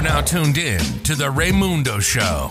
are now tuned in to the Raymundo Show.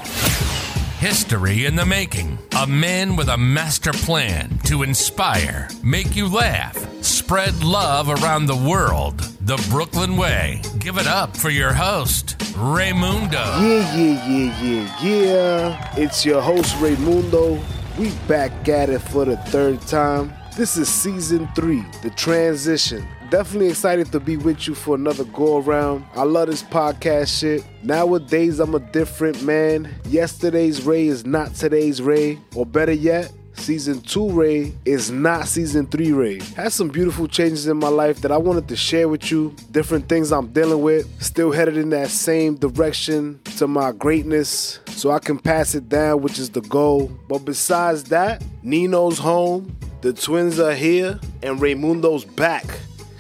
History in the making. A man with a master plan to inspire, make you laugh, spread love around the world. The Brooklyn Way. Give it up for your host, Raymundo. Yeah, yeah, yeah, yeah, yeah. It's your host, Raymundo. We back at it for the third time. This is season three, the transition. Definitely excited to be with you for another go around. I love this podcast shit. Nowadays, I'm a different man. Yesterday's Ray is not today's Ray. Or better yet, season two Ray is not season three Ray. Had some beautiful changes in my life that I wanted to share with you. Different things I'm dealing with. Still headed in that same direction to my greatness so I can pass it down, which is the goal. But besides that, Nino's home, the twins are here, and Raymundo's back.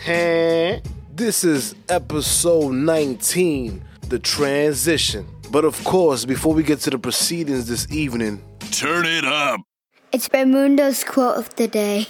This is episode 19, The Transition. But of course, before we get to the proceedings this evening, Turn it up. It's Raymundo's quote of the day.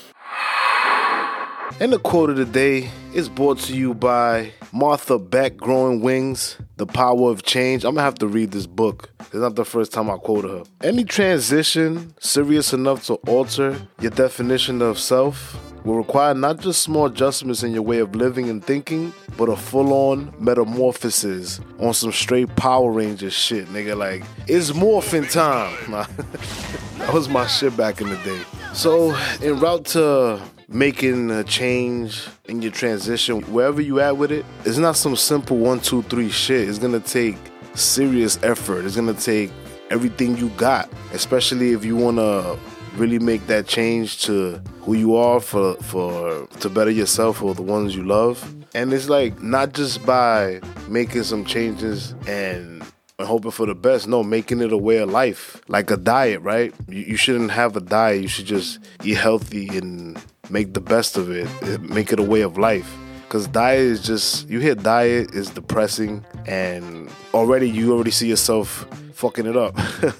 And the quote of the day is brought to you by Martha Beck, Growing Wings, The Power of Change. I'm gonna have to read this book. It's not the first time I quoted her. Any transition serious enough to alter your definition of self will require not just small adjustments in your way of living and thinking, but a full on metamorphosis on some straight Power Rangers shit, nigga. Like, it's morphin' time. that was my shit back in the day. So, en route to making a change in your transition, wherever you at with it, it's not some simple one, two, three shit. It's gonna take serious effort. It's gonna take everything you got, especially if you wanna really make that change to who you are for for to better yourself or the ones you love. And it's like not just by making some changes and hoping for the best. No, making it a way of life, like a diet, right? You, you shouldn't have a diet. You should just eat healthy and make the best of it. Make it a way of life. Cause diet is just you hit diet is depressing, and already you already see yourself fucking it up. as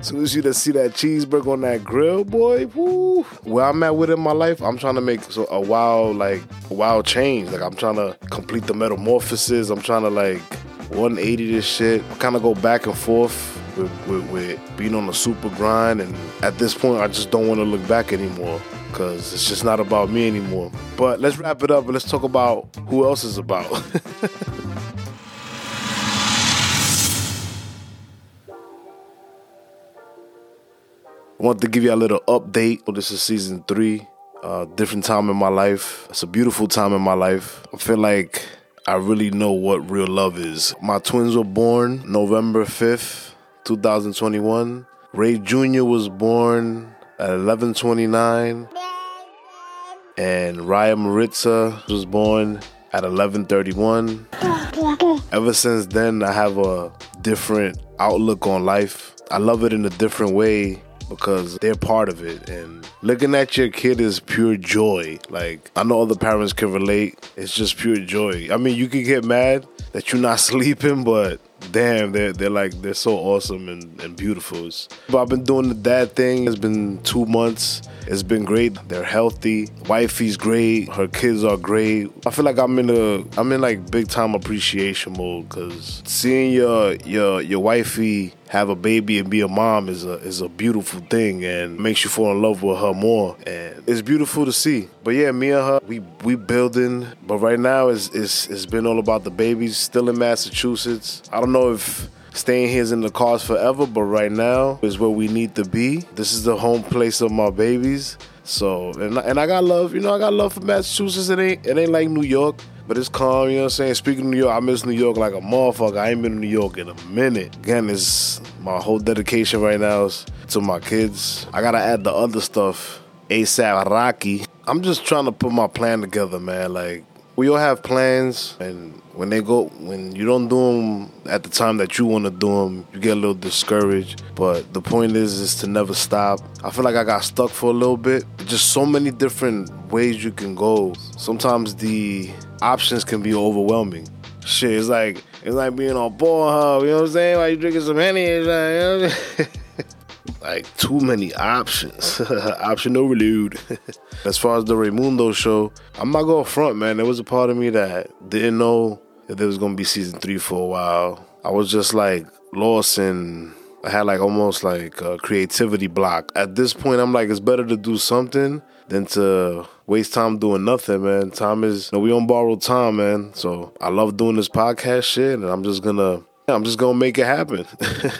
soon as you just see that cheeseburger on that grill, boy, woo. Where I'm at with it in my life, I'm trying to make so a wild like a wild change. Like I'm trying to complete the metamorphosis. I'm trying to like 180 this shit. I Kind of go back and forth with, with, with being on the super grind, and at this point, I just don't want to look back anymore because it's just not about me anymore. But let's wrap it up and let's talk about who else is about. I want to give you a little update. This is season three, uh, different time in my life. It's a beautiful time in my life. I feel like I really know what real love is. My twins were born November 5th, 2021. Ray Jr. was born at 1129. And Raya Maritza was born at 1131. Ever since then, I have a different outlook on life. I love it in a different way because they're part of it. And looking at your kid is pure joy. Like, I know other parents can relate. It's just pure joy. I mean, you can get mad that you're not sleeping, but damn, they're, they're like, they're so awesome and, and beautiful. But I've been doing the dad thing. It's been two months. It's been great. They're healthy. Wifey's great. Her kids are great. I feel like I'm in a I'm in like big time appreciation mode because seeing your your your wifey have a baby and be a mom is a is a beautiful thing and makes you fall in love with her more and it's beautiful to see. But yeah, me and her we we building, but right now it's it's it's been all about the babies. Still in Massachusetts. I don't know if staying here is in the cards forever, but right now is where we need to be. This is the home place of my babies. So and I, and I got love, you know, I got love for Massachusetts. It ain't it ain't like New York, but it's calm. You know what I'm saying? Speaking of New York, I miss New York like a motherfucker. I ain't been to New York in a minute. Again, it's my whole dedication right now is to my kids. I gotta add the other stuff. ASAP Rocky. I'm just trying to put my plan together, man. Like we all have plans, and when they go, when you don't do them at the time that you want to do them, you get a little discouraged. But the point is, is to never stop. I feel like I got stuck for a little bit. Just so many different ways you can go. Sometimes the options can be overwhelming. Shit, it's like it's like being on Pornhub. You know what I'm saying? Like you drinking some like, you know like too many options. Option overload. as far as the Raymundo show, I'm not going front, man. There was a part of me that didn't know that there was gonna be season three for a while. I was just like lost in I had like almost like a creativity block. At this point, I'm like, it's better to do something than to waste time doing nothing, man. Time is, you know, we on borrowed time, man. So I love doing this podcast shit, and I'm just gonna, I'm just gonna make it happen.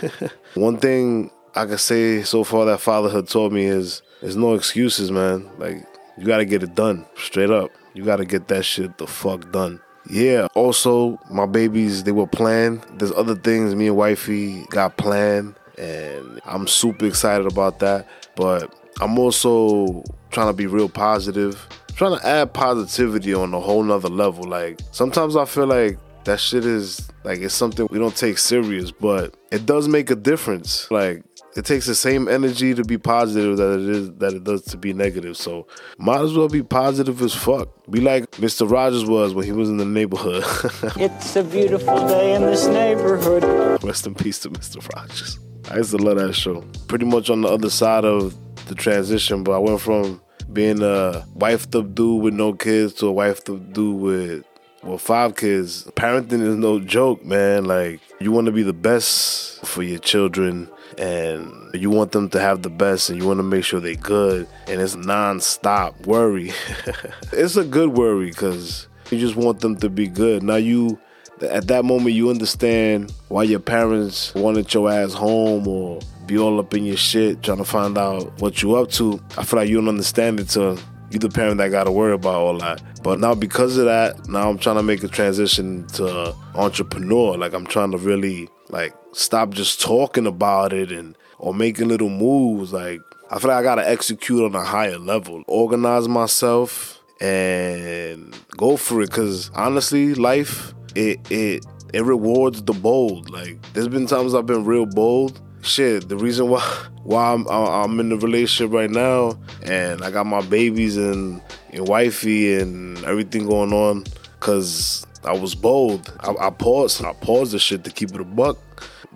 One thing I can say so far that fatherhood taught me is, there's no excuses, man. Like you gotta get it done, straight up. You gotta get that shit the fuck done. Yeah. Also, my babies, they were planned. There's other things me and wifey got planned, and I'm super excited about that. But I'm also trying to be real positive, trying to add positivity on a whole nother level. Like sometimes I feel like that shit is like it's something we don't take serious, but it does make a difference. Like it takes the same energy to be positive that it is that it does to be negative. So might as well be positive as fuck. Be like Mr. Rogers was when he was in the neighborhood. it's a beautiful day in this neighborhood. Rest in peace to Mr. Rogers. I used to love that show. Pretty much on the other side of the transition, but I went from being a wifed up dude with no kids to a wifed up dude with well, five kids. Parenting is no joke, man. Like you want to be the best for your children and you want them to have the best and you want to make sure they're good and it's non-stop worry it's a good worry because you just want them to be good now you at that moment you understand why your parents wanted your ass home or be all up in your shit trying to find out what you up to i feel like you don't understand it till you're the parent that got to worry about all that. But now because of that, now I'm trying to make a transition to entrepreneur. Like I'm trying to really like stop just talking about it and or making little moves. Like I feel like I gotta execute on a higher level, organize myself and go for it. Cause honestly, life it it it rewards the bold. Like there's been times I've been real bold. Shit, the reason why why I'm I'm in the relationship right now and I got my babies and, and wifey and everything going on, cause I was bold. I, I paused. I paused the shit to keep it a buck,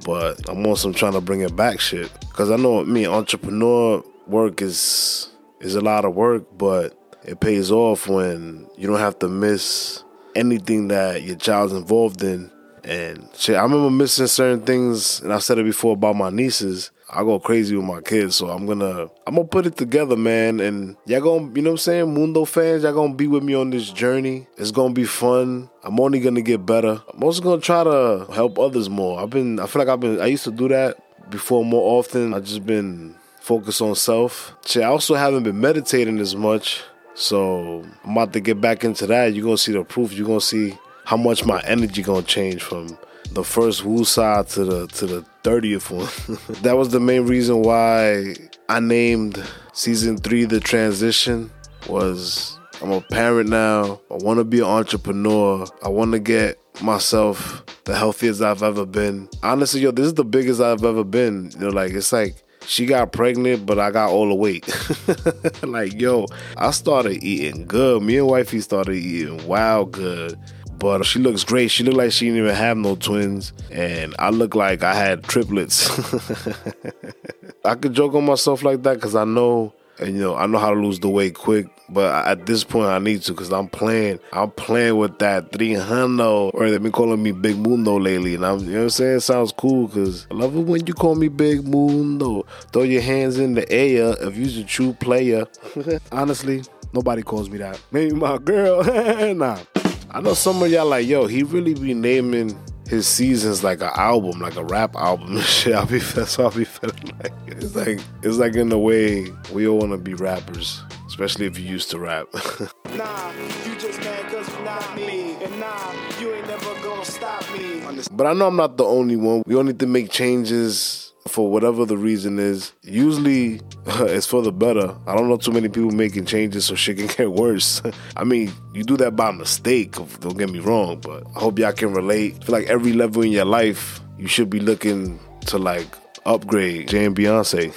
but I'm also trying to bring it back, shit. Cause I know me entrepreneur work is is a lot of work, but it pays off when you don't have to miss anything that your child's involved in. And shit, I remember missing certain things, and I said it before about my nieces. I go crazy with my kids, so I'm gonna I'm gonna put it together, man. And y'all gonna, you know what I'm saying, Mundo fans, y'all gonna be with me on this journey. It's gonna be fun. I'm only gonna get better. I'm also gonna try to help others more. I've been, I feel like I've been, I used to do that before more often. I've just been focused on self. Shit, I also haven't been meditating as much, so I'm about to get back into that. You're gonna see the proof. You're gonna see how much my energy gonna change from the first side to the to the 30th one. that was the main reason why I named season three the transition was I'm a parent now. I want to be an entrepreneur. I want to get myself the healthiest I've ever been. Honestly, yo, this is the biggest I've ever been. You know, like it's like she got pregnant, but I got all the weight. like, yo, I started eating good. Me and wifey started eating wild good but she looks great. She looked like she didn't even have no twins, and I look like I had triplets. I could joke on myself like that because I know, and you know, I know how to lose the weight quick. But at this point, I need to because I'm playing. I'm playing with that 300, or they've been calling me Big Mundo lately, and I'm, you know what I'm saying? It sounds cool because I love it when you call me Big Mundo. Throw your hands in the air if you're a true player. Honestly, nobody calls me that. Maybe my girl. nah. I know some of y'all like, yo, he really be naming his seasons like an album, like a rap album and shit. I'll be that's I'll be feeling like it's like it's like in a way we all wanna be rappers, especially if you used to rap. nah, you just mad cause you not me. And nah, you ain't never gonna stop me. But I know I'm not the only one. We all need to make changes for whatever the reason is. Usually it's for the better. I don't know too many people making changes so shit can get worse. I mean, you do that by mistake, don't get me wrong, but I hope y'all can relate. I feel like every level in your life, you should be looking to like upgrade, Jay and Beyonce.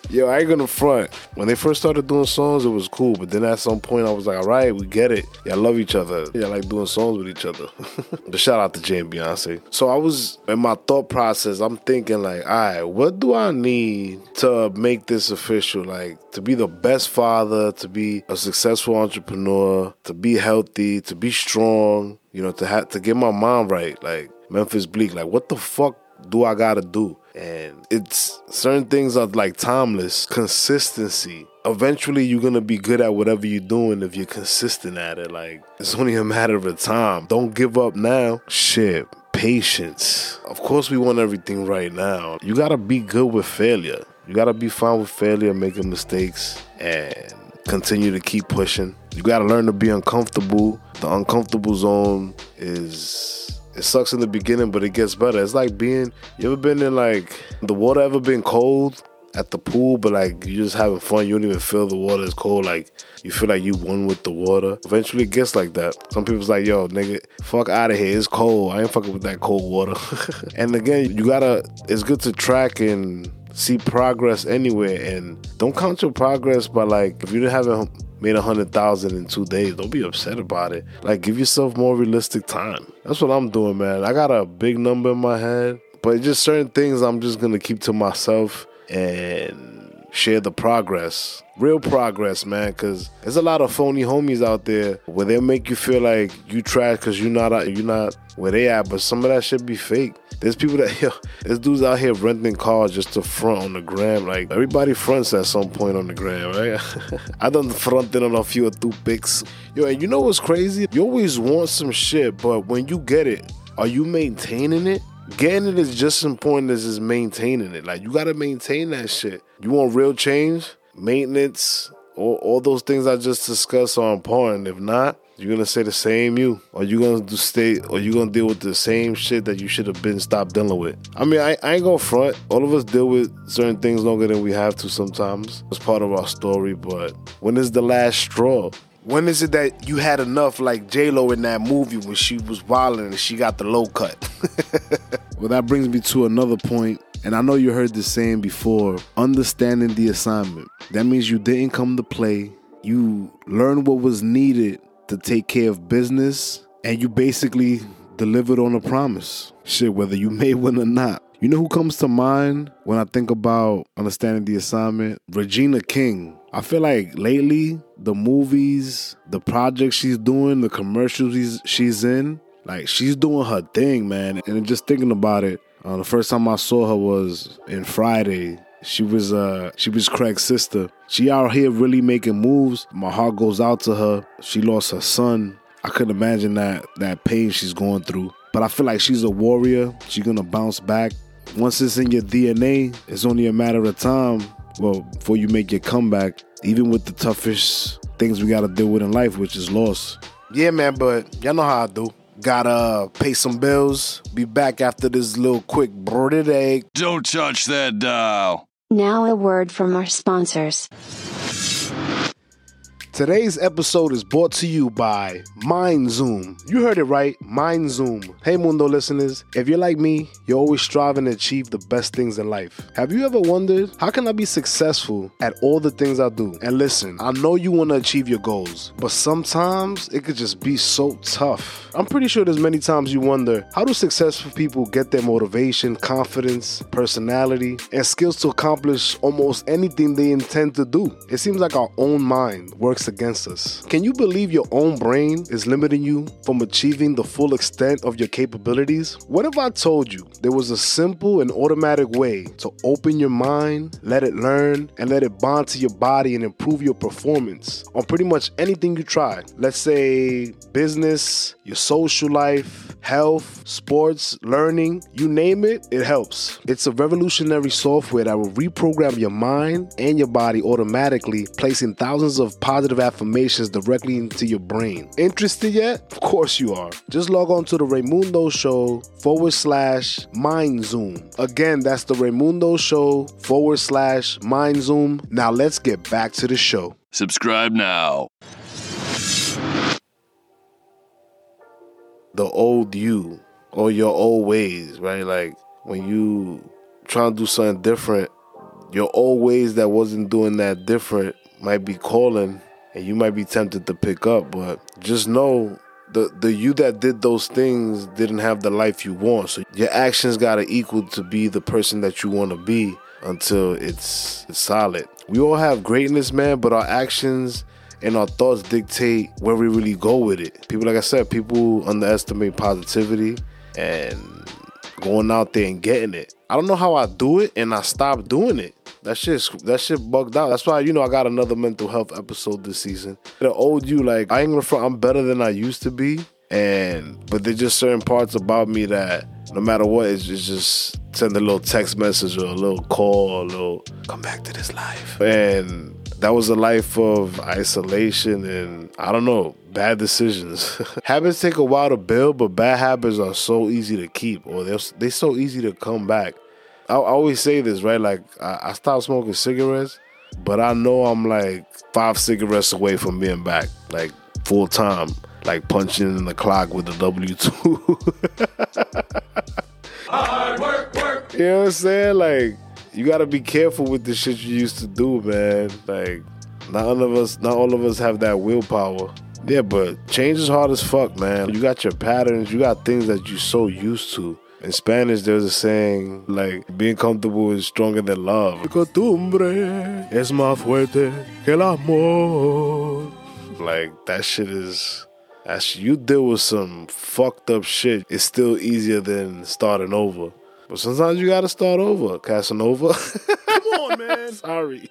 Yo, I ain't gonna front. When they first started doing songs, it was cool. But then at some point, I was like, all right, we get it. Y'all love each other. Y'all like doing songs with each other. but shout out to Jay and Beyonce. So I was, in my thought process, I'm thinking like, all right, what do I need to make this official? Like, to be the best father, to be a successful entrepreneur, to be healthy, to be strong, you know, to have to get my mom right. Like, Memphis Bleek, like, what the fuck do I gotta do? And it's certain things are like timeless. Consistency. Eventually, you're gonna be good at whatever you're doing if you're consistent at it. Like, it's only a matter of time. Don't give up now. Shit. Patience. Of course, we want everything right now. You gotta be good with failure. You gotta be fine with failure, making mistakes, and continue to keep pushing. You gotta learn to be uncomfortable. The uncomfortable zone is it sucks in the beginning, but it gets better. It's like being you ever been in like the water ever been cold at the pool, but like you just having fun. You don't even feel the water is cold. Like you feel like you won with the water. Eventually, it gets like that. Some people's like, "Yo, nigga, fuck out of here. It's cold. I ain't fucking with that cold water." and again, you gotta. It's good to track and see progress anywhere, and don't count your progress by like if you haven't made a hundred thousand in two days. Don't be upset about it. Like give yourself more realistic time. That's what I'm doing, man. I got a big number in my head, but just certain things I'm just gonna keep to myself and share the progress. Real progress, man, because there's a lot of phony homies out there where they make you feel like you trash because you're not you're not where they at, but some of that should be fake. There's people that yo, there's dudes out here renting cars just to front on the gram. Like everybody fronts at some point on the gram, right? I done fronted on a few of two pics. Yo, and you know what's crazy? You always want some shit, but when you get it, are you maintaining it? Getting it is just as important as is maintaining it. Like you gotta maintain that shit. You want real change, maintenance, all, all those things I just discussed are important. If not, you're gonna say the same you, or you gonna do stay, or you gonna deal with the same shit that you should have been stopped dealing with. I mean, I, I ain't gonna front. All of us deal with certain things longer than we have to sometimes. It's part of our story. But when is the last straw? When is it that you had enough, like J Lo in that movie when she was wilding and she got the low cut? well, that brings me to another point, and I know you heard this saying before: understanding the assignment. That means you didn't come to play. You learned what was needed to take care of business, and you basically delivered on a promise. Shit, whether you made one or not. You know who comes to mind when I think about understanding the assignment? Regina King. I feel like lately, the movies, the projects she's doing, the commercials she's in, like she's doing her thing, man. And just thinking about it, uh, the first time I saw her was in Friday. She was uh she was Craig's sister. She out here really making moves. My heart goes out to her. She lost her son. I couldn't imagine that that pain she's going through. But I feel like she's a warrior. She's gonna bounce back. Once it's in your DNA, it's only a matter of time. Well, before you make your comeback, even with the toughest things we gotta deal with in life, which is loss. Yeah, man, but y'all know how I do. Gotta pay some bills. Be back after this little quick brooded egg. Don't touch that dial. Now, a word from our sponsors. Today's episode is brought to you by MindZoom. You heard it right, MindZoom. Hey Mundo listeners, if you're like me, you're always striving to achieve the best things in life. Have you ever wondered, how can I be successful at all the things I do? And listen, I know you want to achieve your goals, but sometimes it could just be so tough. I'm pretty sure there's many times you wonder, how do successful people get their motivation, confidence, personality, and skills to accomplish almost anything they intend to do? It seems like our own mind works against us. Can you believe your own brain is limiting you from achieving the full extent of your capabilities? What if I told you there was a simple and automatic way to open your mind, let it learn, and let it bond to your body and improve your performance on pretty much anything you try? Let's say business, your social life, health, sports, learning, you name it, it helps. It's a revolutionary software that will reprogram your mind and your body automatically, placing thousands of positive affirmations directly into your brain. Interested yet? Of course you are. Just log on to the Raymundo Show forward slash mind zoom. Again, that's the Raymundo Show forward slash mind zoom. Now let's get back to the show. Subscribe now. The old you or your old ways, right? Like when you trying to do something different, your old ways that wasn't doing that different might be calling and you might be tempted to pick up, but just know the the you that did those things didn't have the life you want. So your actions gotta equal to be the person that you wanna be until it's, it's solid. We all have greatness, man, but our actions and our thoughts dictate where we really go with it. People, like I said, people underestimate positivity and going out there and getting it. I don't know how I do it, and I stopped doing it. That shit, that shit bugged out. That's why you know I got another mental health episode this season. The old you, like I ain't gonna front, I'm better than I used to be, and but there's just certain parts about me that no matter what, it's, it's just send a little text message or a little call, or a little come back to this life, and that was a life of isolation and I don't know, bad decisions. habits take a while to build, but bad habits are so easy to keep, or they're they so easy to come back. I, I always say this, right? Like I, I stopped smoking cigarettes, but I know I'm like five cigarettes away from being back, like full time, like punching in the clock with the W two. Hard work, work. You know what I'm saying? Like you gotta be careful with the shit you used to do, man. Like, not all of us, not all of us have that willpower. Yeah, but change is hard as fuck, man. You got your patterns, you got things that you're so used to. In Spanish, there's a saying like being comfortable is stronger than love. Costumbre es más fuerte que el amor. Like that shit is. As you deal with some fucked up shit, it's still easier than starting over. But sometimes you gotta start over, Casanova. Come on, man. Sorry.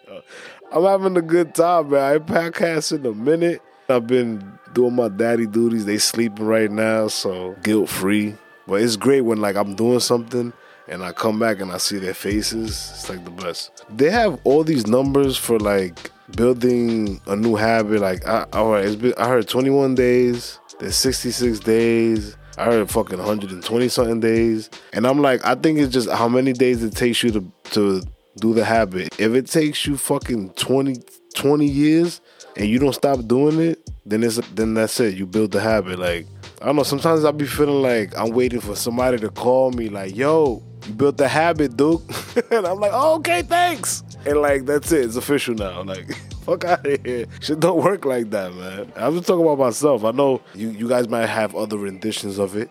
I'm having a good time, man. I ain't podcast in a minute. I've been doing my daddy duties. They sleeping right now, so guilt free. But it's great when like I'm doing something and I come back and I see their faces. It's like the best. They have all these numbers for like building a new habit. Like, I, all right, it's been, I heard 21 days. There's 66 days. I heard fucking 120 something days. And I'm like, I think it's just how many days it takes you to to do the habit. If it takes you fucking 20, 20 years and you don't stop doing it, then it's then that's it. You build the habit. Like, I don't know, sometimes I'll be feeling like I'm waiting for somebody to call me, like, yo, you built the habit, dude. and I'm like, oh, okay, thanks. And like that's it. It's official now. Like fuck out of here. Shit don't work like that, man. I'm just talking about myself. I know you you guys might have other renditions of it.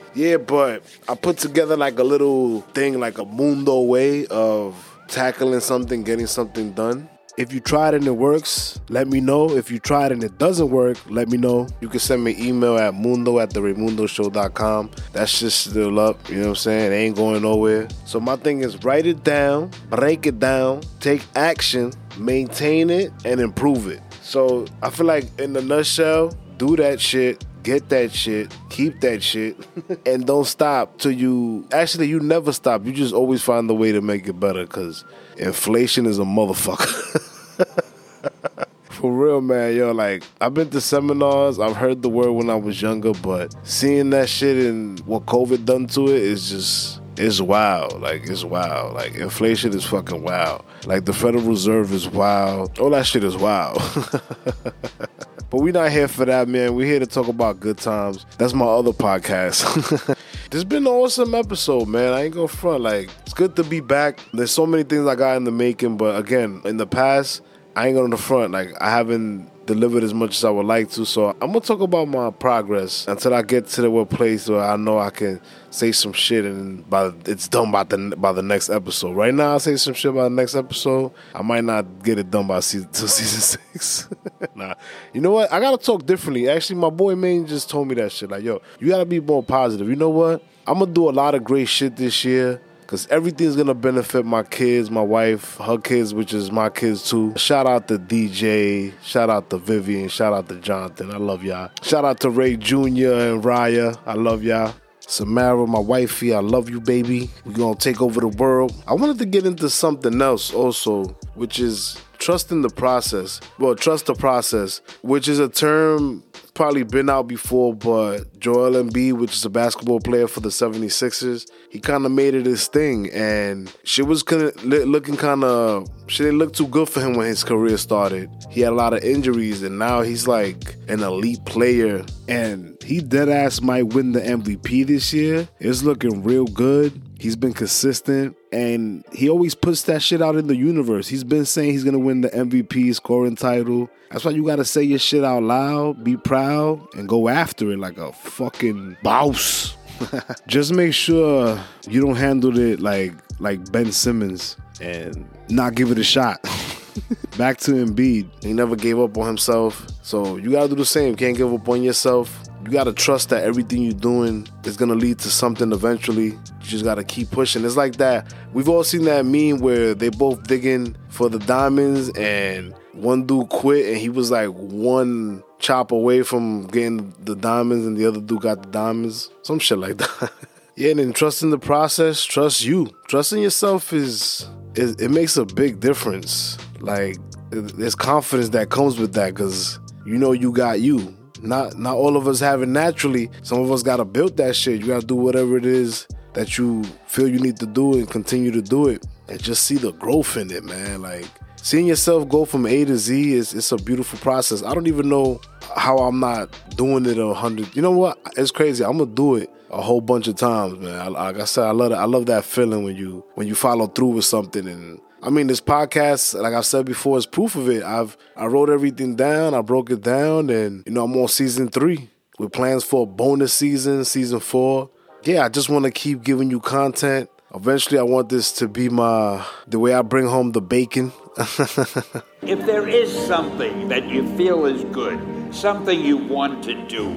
yeah, but I put together like a little thing, like a mundo way of tackling something, getting something done. If you tried and it works, let me know. If you tried and it doesn't work, let me know. You can send me email at mundo at the Show.com. That's just still up, you know what I'm saying? It ain't going nowhere. So my thing is write it down, break it down, take action, maintain it, and improve it. So I feel like in the nutshell, do that shit, get that shit, keep that shit, and don't stop till you actually you never stop. You just always find the way to make it better because inflation is a motherfucker. For real, man, yo, like I've been to seminars, I've heard the word when I was younger, but seeing that shit and what COVID done to it is just it's wild. Like it's wild. Like inflation is fucking wild. Like the Federal Reserve is wild. All that shit is wild. but we not here for that, man. We're here to talk about good times. That's my other podcast. this been an awesome episode, man. I ain't gonna front. Like it's good to be back. There's so many things I got in the making, but again, in the past, I ain't going to the front. Like I haven't delivered as much as I would like to. So I'm gonna talk about my progress until I get to the place where I know I can say some shit and by it's done by the by the next episode. Right now, I say some shit about the next episode. I might not get it done by season till season six. nah, you know what? I gotta talk differently. Actually, my boy Maine just told me that shit. Like, yo, you gotta be more positive. You know what? I'm gonna do a lot of great shit this year because everything's gonna benefit my kids, my wife, her kids, which is my kids too. Shout out to DJ, shout out to Vivian, shout out to Jonathan. I love y'all. Shout out to Ray Jr. and Raya. I love y'all. Samara, my wifey, I love you, baby. We're gonna take over the world. I wanted to get into something else also, which is trusting the process. Well, trust the process, which is a term probably been out before, but Joel Embiid, which is a basketball player for the 76ers, he kind of made it his thing. And shit was kinda, looking kind of, shit didn't look too good for him when his career started. He had a lot of injuries, and now he's like an elite player. And he dead ass might win the MVP this year. It's looking real good. He's been consistent. And he always puts that shit out in the universe. He's been saying he's gonna win the MVP scoring title. That's why you gotta say your shit out loud, be proud, and go after it like a fucking boss. Just make sure you don't handle it like like Ben Simmons and not give it a shot. Back to Embiid. He never gave up on himself. So you gotta do the same. Can't give up on yourself. You gotta trust that everything you're doing is gonna lead to something eventually. You just gotta keep pushing. It's like that. We've all seen that meme where they both digging for the diamonds and one dude quit and he was like one chop away from getting the diamonds and the other dude got the diamonds. Some shit like that. yeah, and then trusting the process, trust you. Trusting yourself is, is it makes a big difference. Like there's confidence that comes with that because you know you got you. Not not all of us have it naturally. Some of us gotta build that shit. You gotta do whatever it is that you feel you need to do and continue to do it and just see the growth in it, man. Like seeing yourself go from A to Z is it's a beautiful process. I don't even know how I'm not doing it a hundred. You know what? It's crazy. I'm gonna do it a whole bunch of times, man. I, like I said, I love that. I love that feeling when you when you follow through with something and. I mean, this podcast, like I've said before, is proof of it. I've I wrote everything down, I broke it down, and you know I'm on season three with plans for a bonus season, season four. Yeah, I just want to keep giving you content. Eventually, I want this to be my the way I bring home the bacon. If there is something that you feel is good, something you want to do,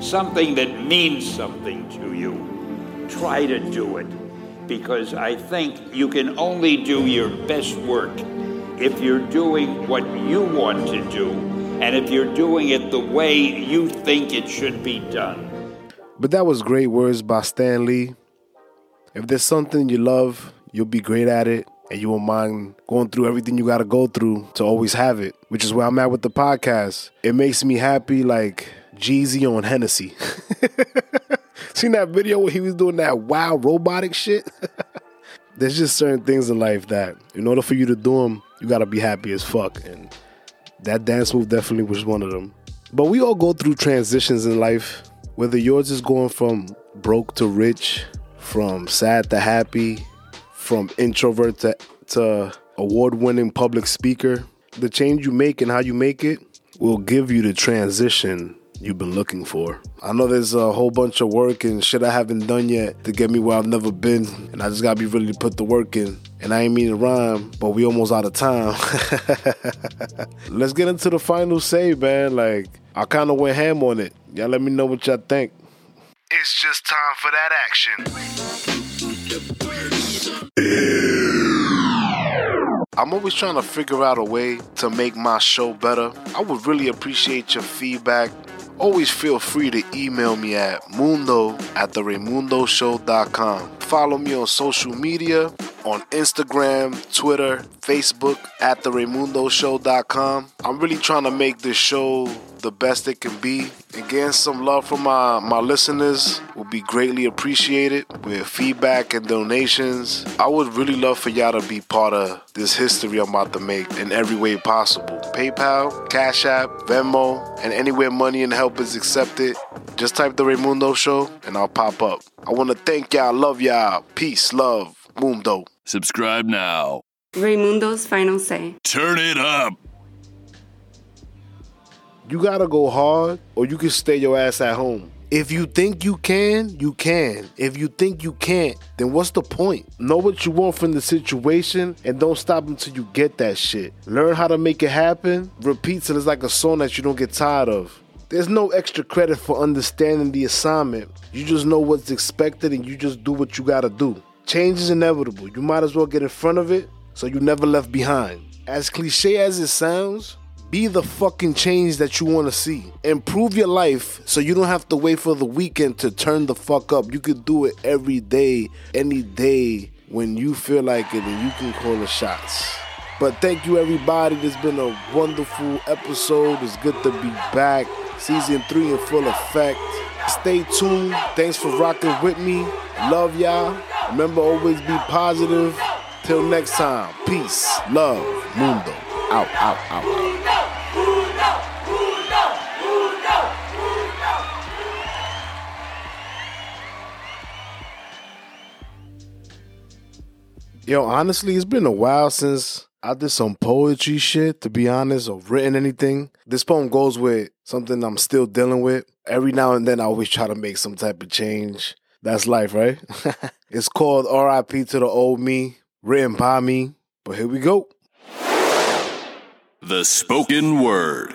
something that means something to you, try to do it. Because I think you can only do your best work if you're doing what you want to do and if you're doing it the way you think it should be done. But that was great words by Stan Lee. If there's something you love, you'll be great at it and you won't mind going through everything you got to go through to always have it, which is where I'm at with the podcast. It makes me happy like Jeezy on Hennessy. Seen that video where he was doing that wild robotic shit? There's just certain things in life that, in order for you to do them, you got to be happy as fuck. And that dance move definitely was one of them. But we all go through transitions in life, whether yours is going from broke to rich, from sad to happy, from introvert to, to award winning public speaker. The change you make and how you make it will give you the transition you've been looking for. I know there's a whole bunch of work and shit I haven't done yet to get me where I've never been, and I just gotta be ready to put the work in. And I ain't mean to rhyme, but we almost out of time. Let's get into the final say, man. Like, I kind of went ham on it. Y'all let me know what y'all think. It's just time for that action. I'm always trying to figure out a way to make my show better. I would really appreciate your feedback. Always feel free to email me at mundo at the raymundoshow.com. Follow me on social media on Instagram, Twitter, Facebook at the raymundoshow.com. I'm really trying to make this show the best it can be. Again, some love from my, my listeners will be greatly appreciated with feedback and donations. I would really love for y'all to be part of this history I'm about to make in every way possible. PayPal, Cash App, Venmo, and anywhere money and help is accepted. Just type the Raymundo Show and I'll pop up. I want to thank y'all. Love y'all. Peace, love, Mundo. Subscribe now. Raymundo's final say. Turn it up. You gotta go hard, or you can stay your ass at home. If you think you can, you can. If you think you can't, then what's the point? Know what you want from the situation and don't stop until you get that shit. Learn how to make it happen. Repeat till it's like a song that you don't get tired of. There's no extra credit for understanding the assignment. You just know what's expected and you just do what you gotta do. Change is inevitable. You might as well get in front of it so you never left behind. As cliche as it sounds, be the fucking change that you want to see. Improve your life so you don't have to wait for the weekend to turn the fuck up. You could do it every day, any day when you feel like it and you can call the shots. But thank you everybody. This has been a wonderful episode. It's good to be back. Season 3 in full effect. Stay tuned. Thanks for rocking with me. Love y'all. Remember always be positive. Till next time. Peace. Love. Mundo. Out, out, out, out. Yo, honestly, it's been a while since I did some poetry shit, to be honest, or written anything. This poem goes with something I'm still dealing with. Every now and then I always try to make some type of change. That's life, right? it's called RIP to the old me, written by me. But here we go. The spoken word.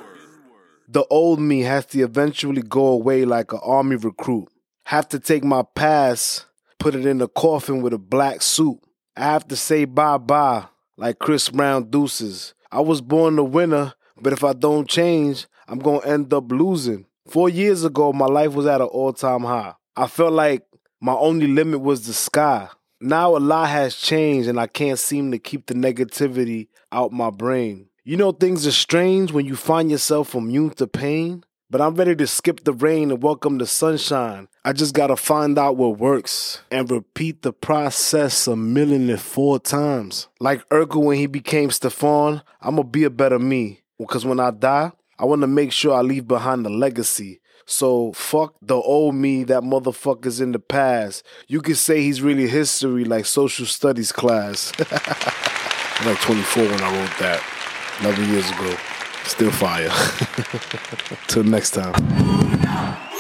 The old me has to eventually go away like an army recruit. Have to take my past, put it in a coffin with a black suit. I have to say bye bye like Chris Brown deuces. I was born a winner, but if I don't change, I'm gonna end up losing. Four years ago, my life was at an all time high. I felt like my only limit was the sky. Now a lot has changed, and I can't seem to keep the negativity out my brain. You know, things are strange when you find yourself immune to pain, but I'm ready to skip the rain and welcome the sunshine. I just gotta find out what works and repeat the process a million and four times. Like Urkel when he became Stefan, I'ma be a better me. Because when I die, I wanna make sure I leave behind a legacy. So fuck the old me, that motherfucker's in the past. You could say he's really history like social studies class. I'm like 24 when I wrote that. 11 years ago. Still fire. Till next time.